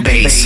bass,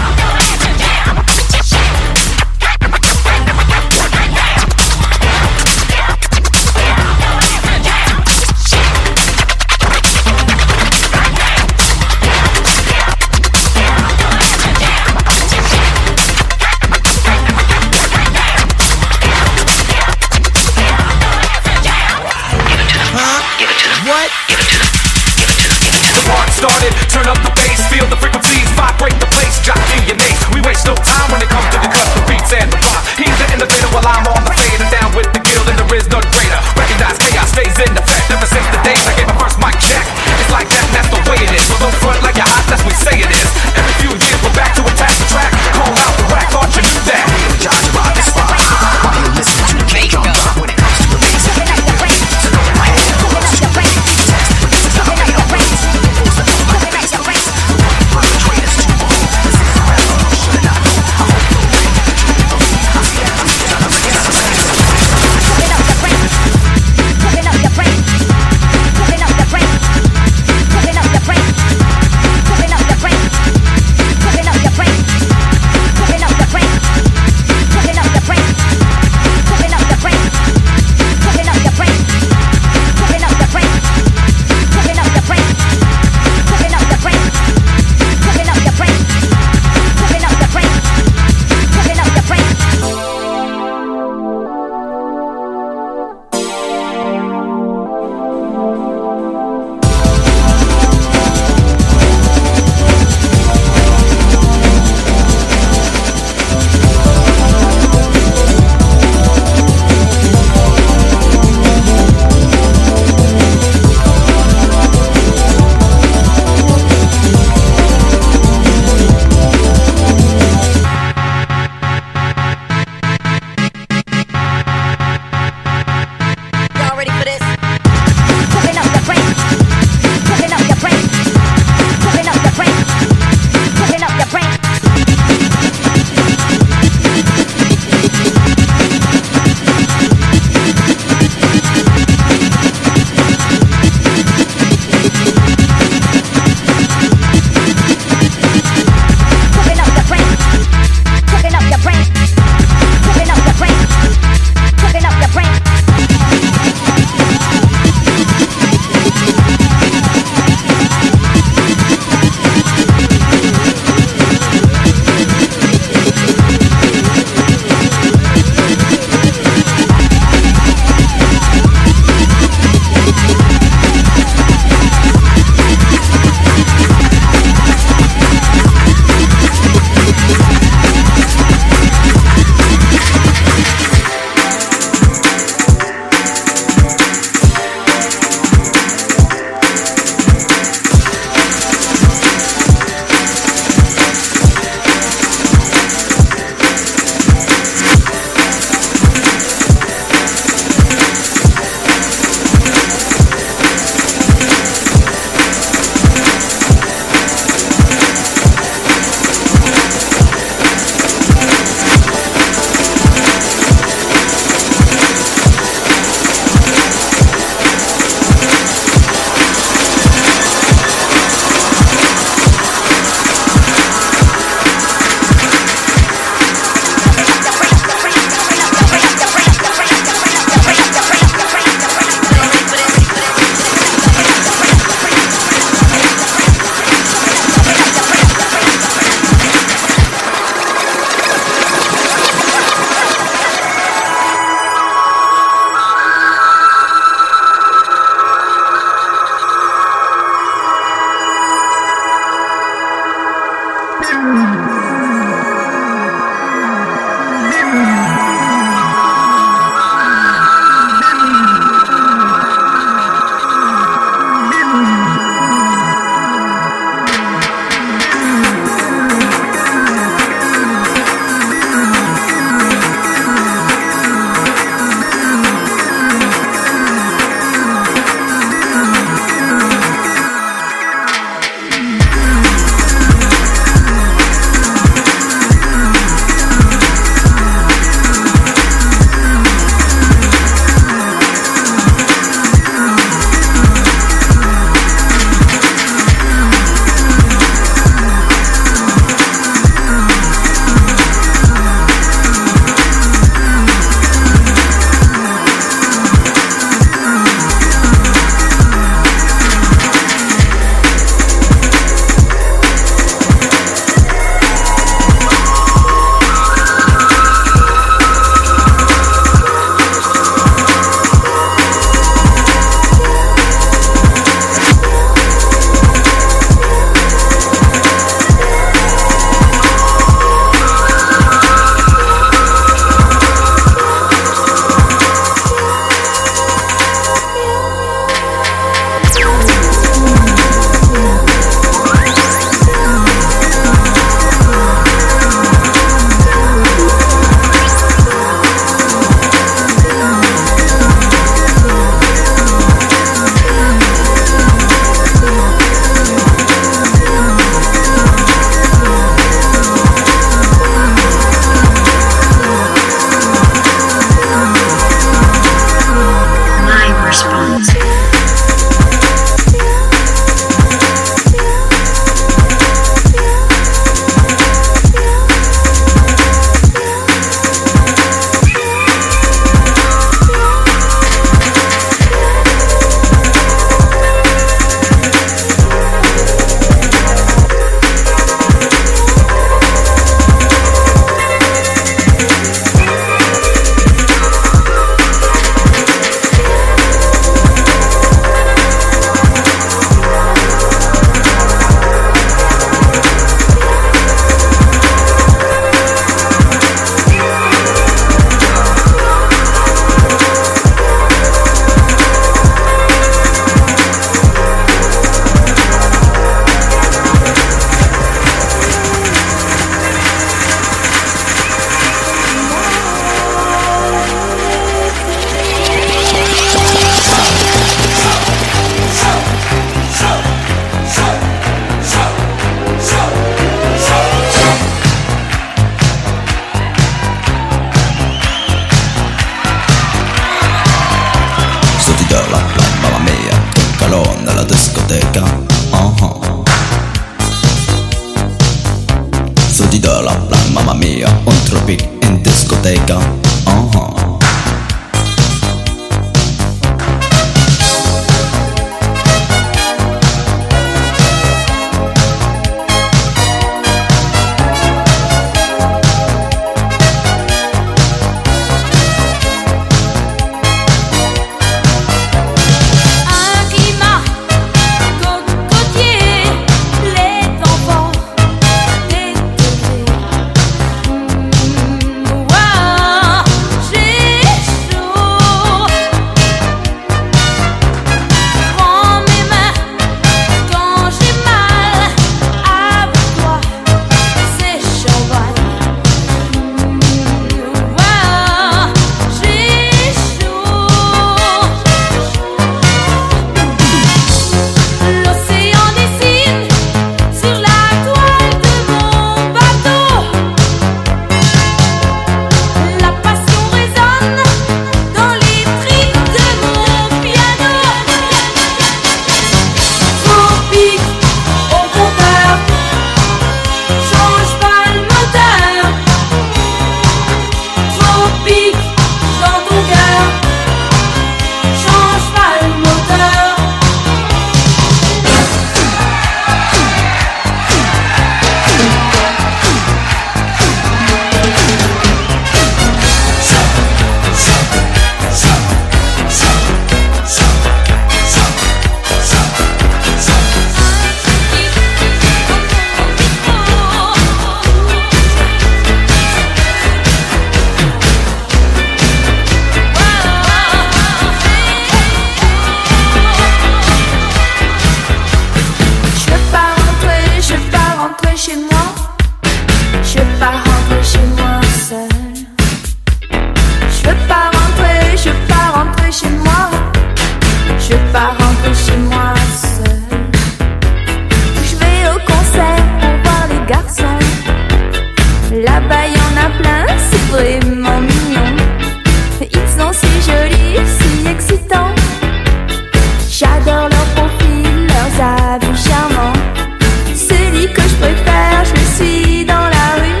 C'est dit que je préfère, je me suis dans la rue.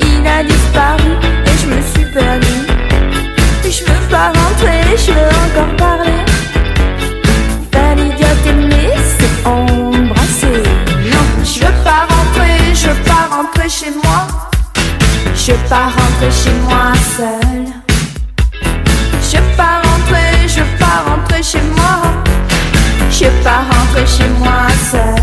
Il a disparu et je me suis perdue. Je veux pas rentrer, je veux encore parler. Validia t'aimer, c'est embrasser. Non, je veux pas rentrer, je veux pas rentrer chez moi. Je veux pas rentrer chez moi seule. she wants us.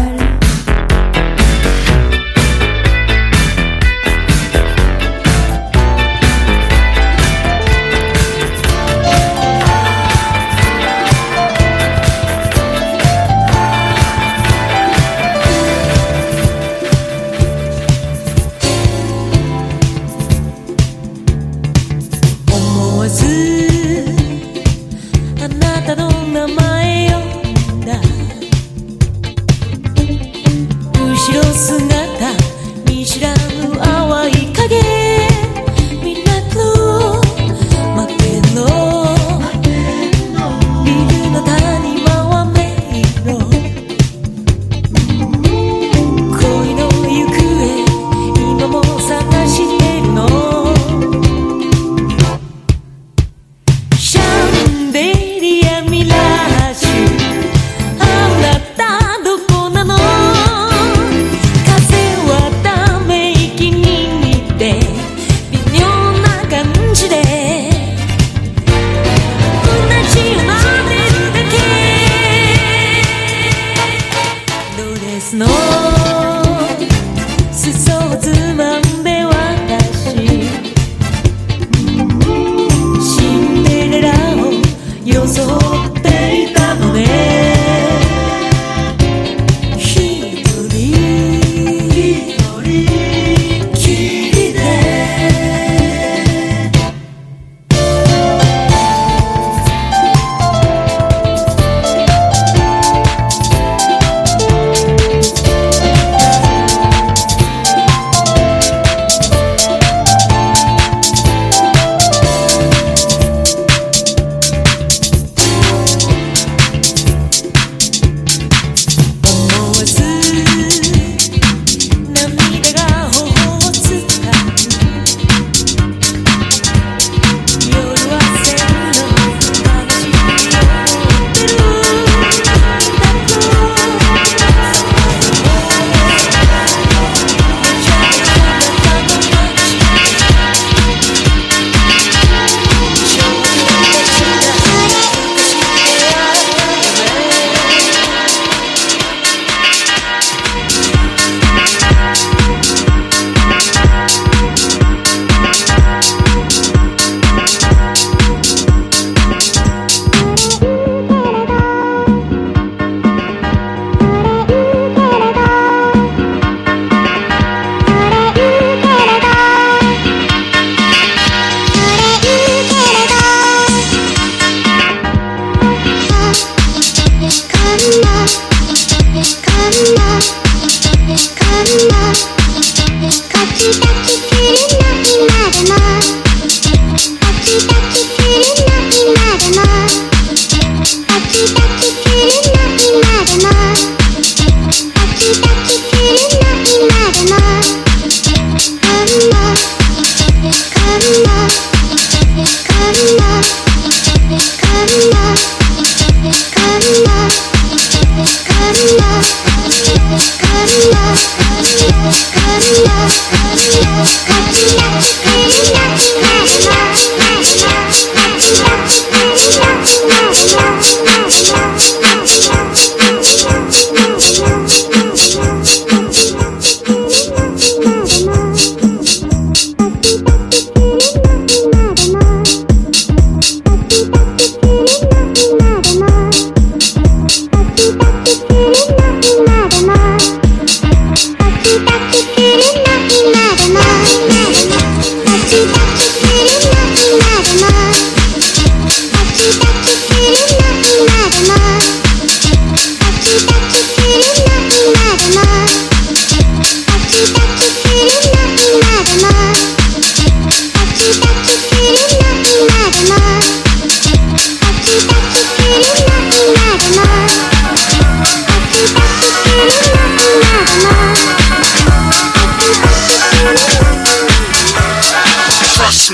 Do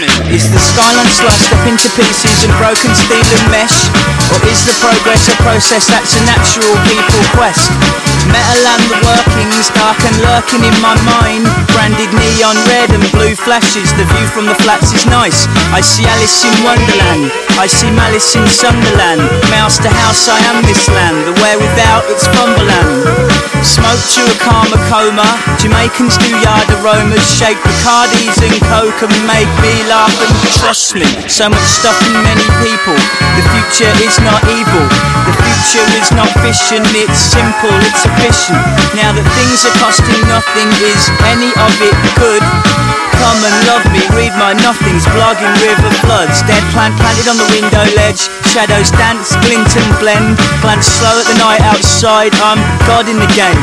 I up into pieces and broken steel and mesh? Or is the progress a process that's a natural people quest? Metal and the workings dark and lurking in my mind Branded neon red and blue flashes The view from the flats is nice I see Alice in Wonderland I see Malice in Sunderland. Mouse to house I am this land. The where without it's Fumberland. Smoke to a karma coma. Jamaicans do yard aromas. Shake Bacardis and Coke and make me laugh. And trust me So much stuff in many people. The future is not evil. The future is not fishing It's simple, it's efficient. Now that things are costing nothing Is any of it good? Come and love me, read my nothings, blogging river floods. Dead plant planted on the window ledge. Shadows dance, glint and blend. Glance slow at the night outside. I'm God in the game.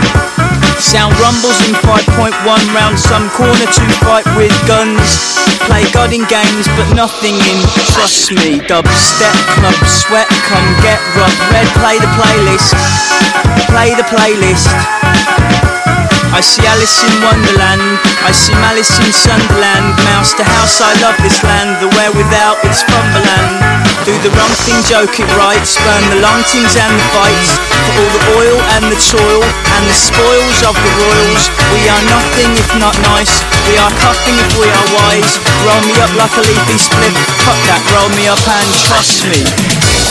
Sound rumbles in 5.1 round some corner to fight with guns. Play God in games, but nothing in trust me. Dubstep, club, sweat, come get rock. Red, play the playlist. Play the playlist. I see Alice in Wonderland, I see Malice in Sunderland, Mouse to house, I love this land, the where without it's Fumberland. Do the wrong thing, joke it right, spurn the long things and the fights, for all the oil and the toil, and the spoils of the royals. We are nothing if not nice, we are coughing if we are wise. Roll me up like a leafy split, cut that, roll me up and trust me.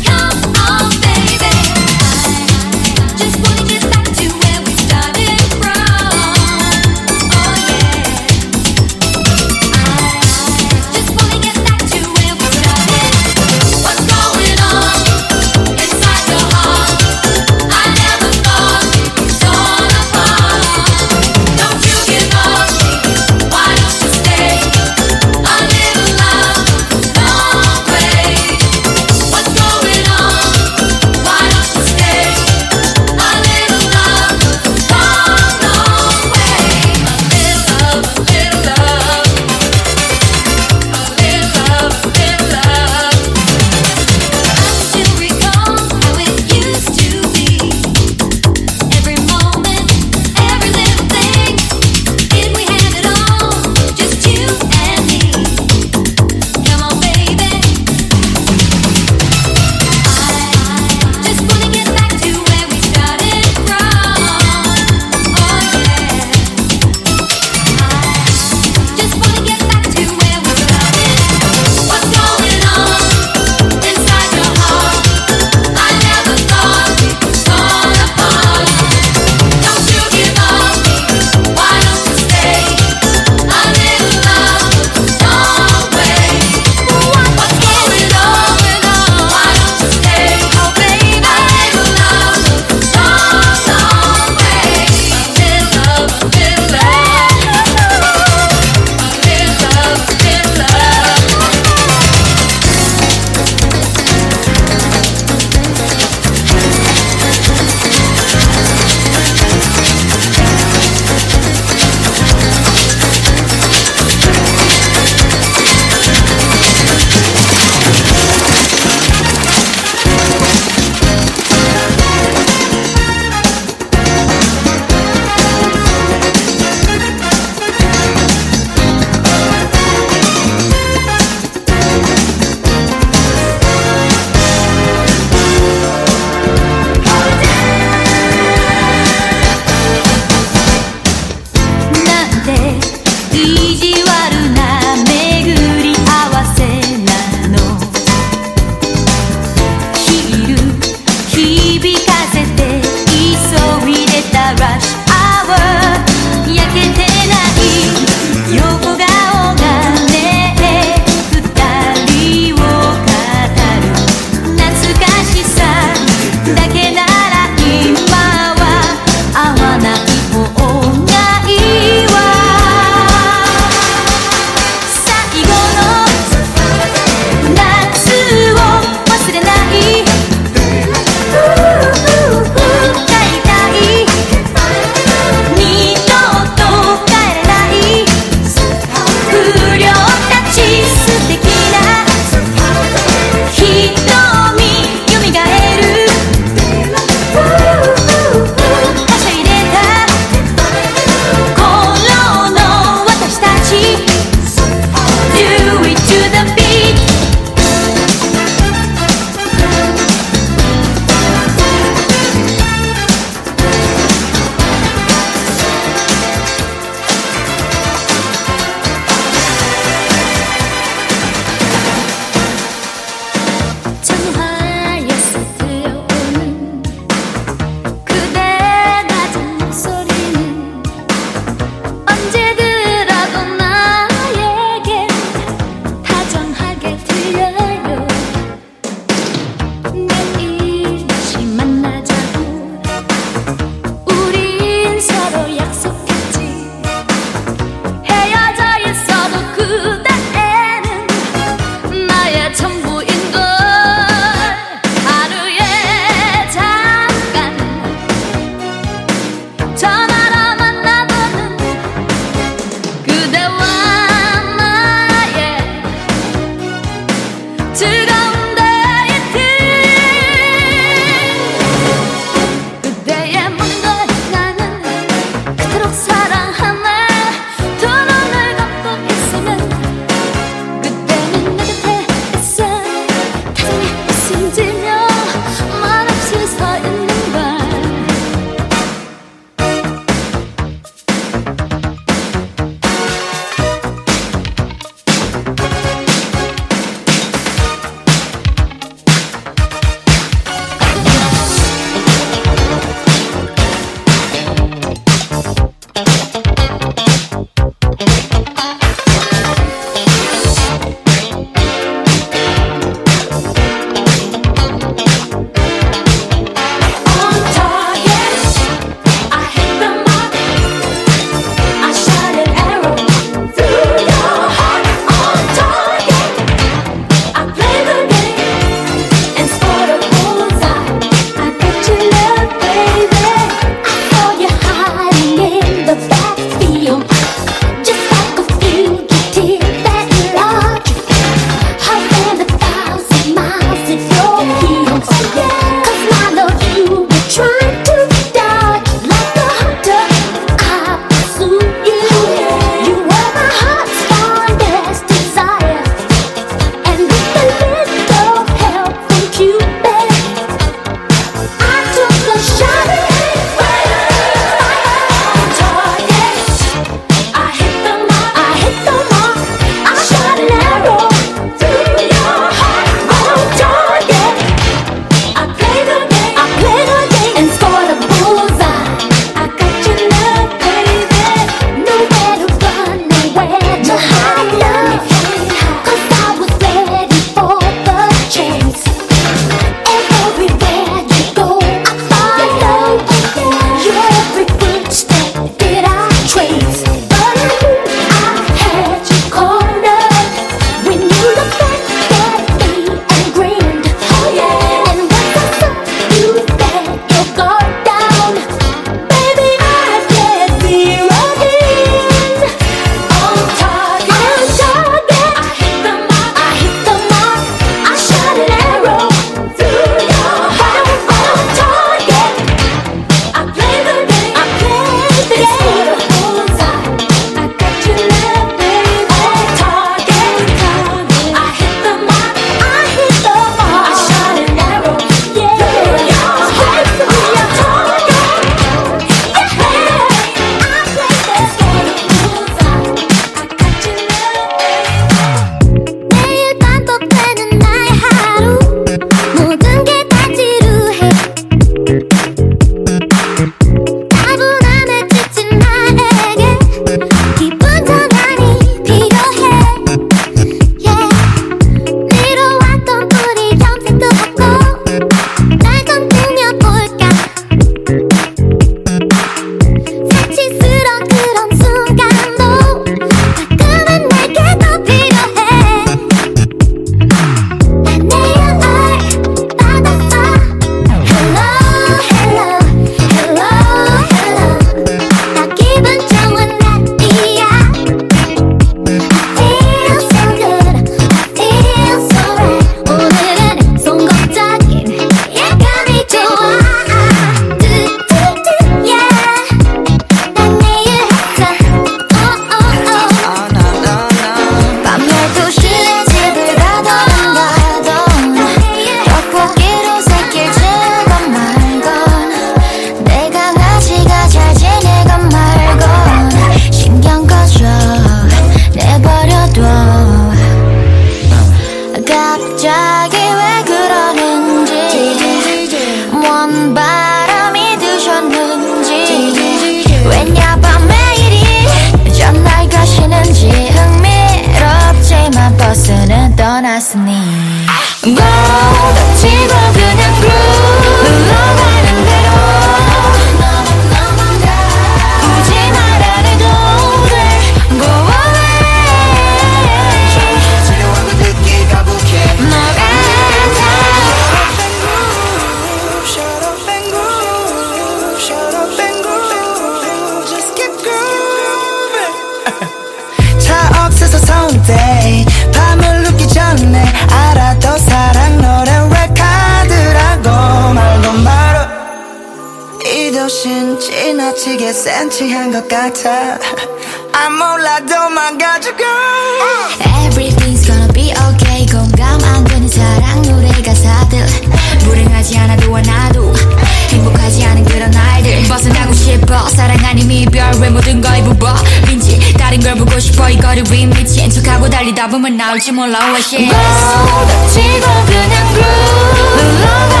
잡으면 나오지 몰라 what she is 지도 그냥 groove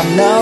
I know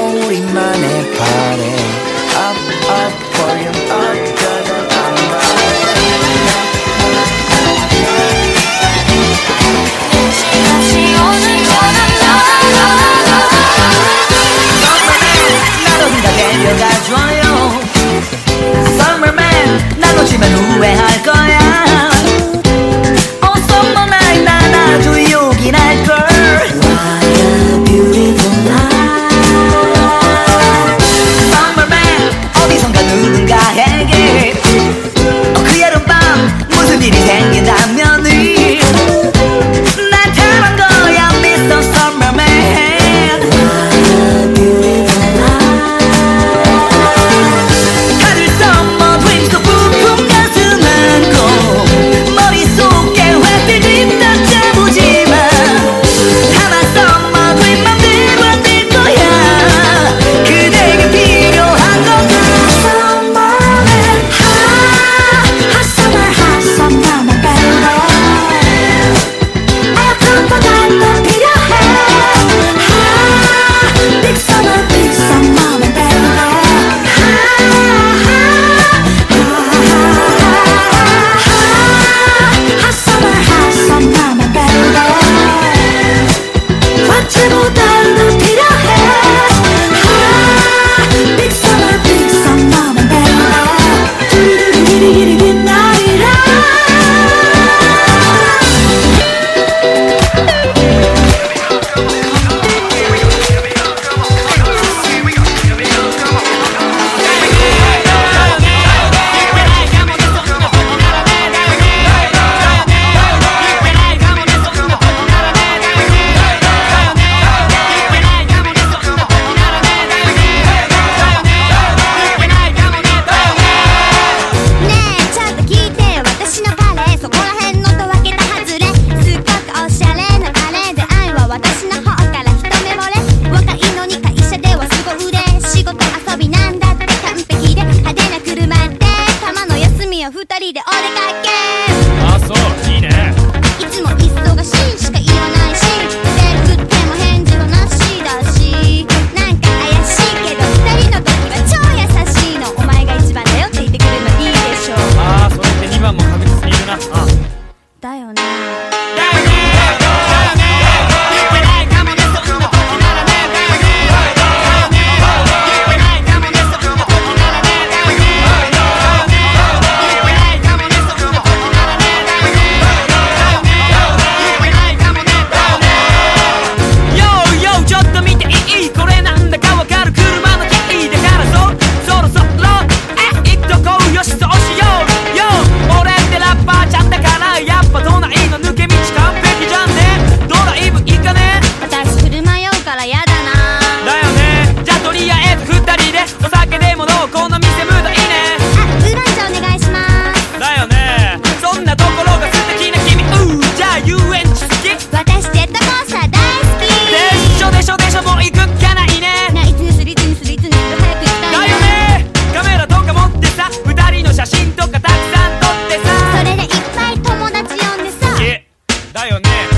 だよね。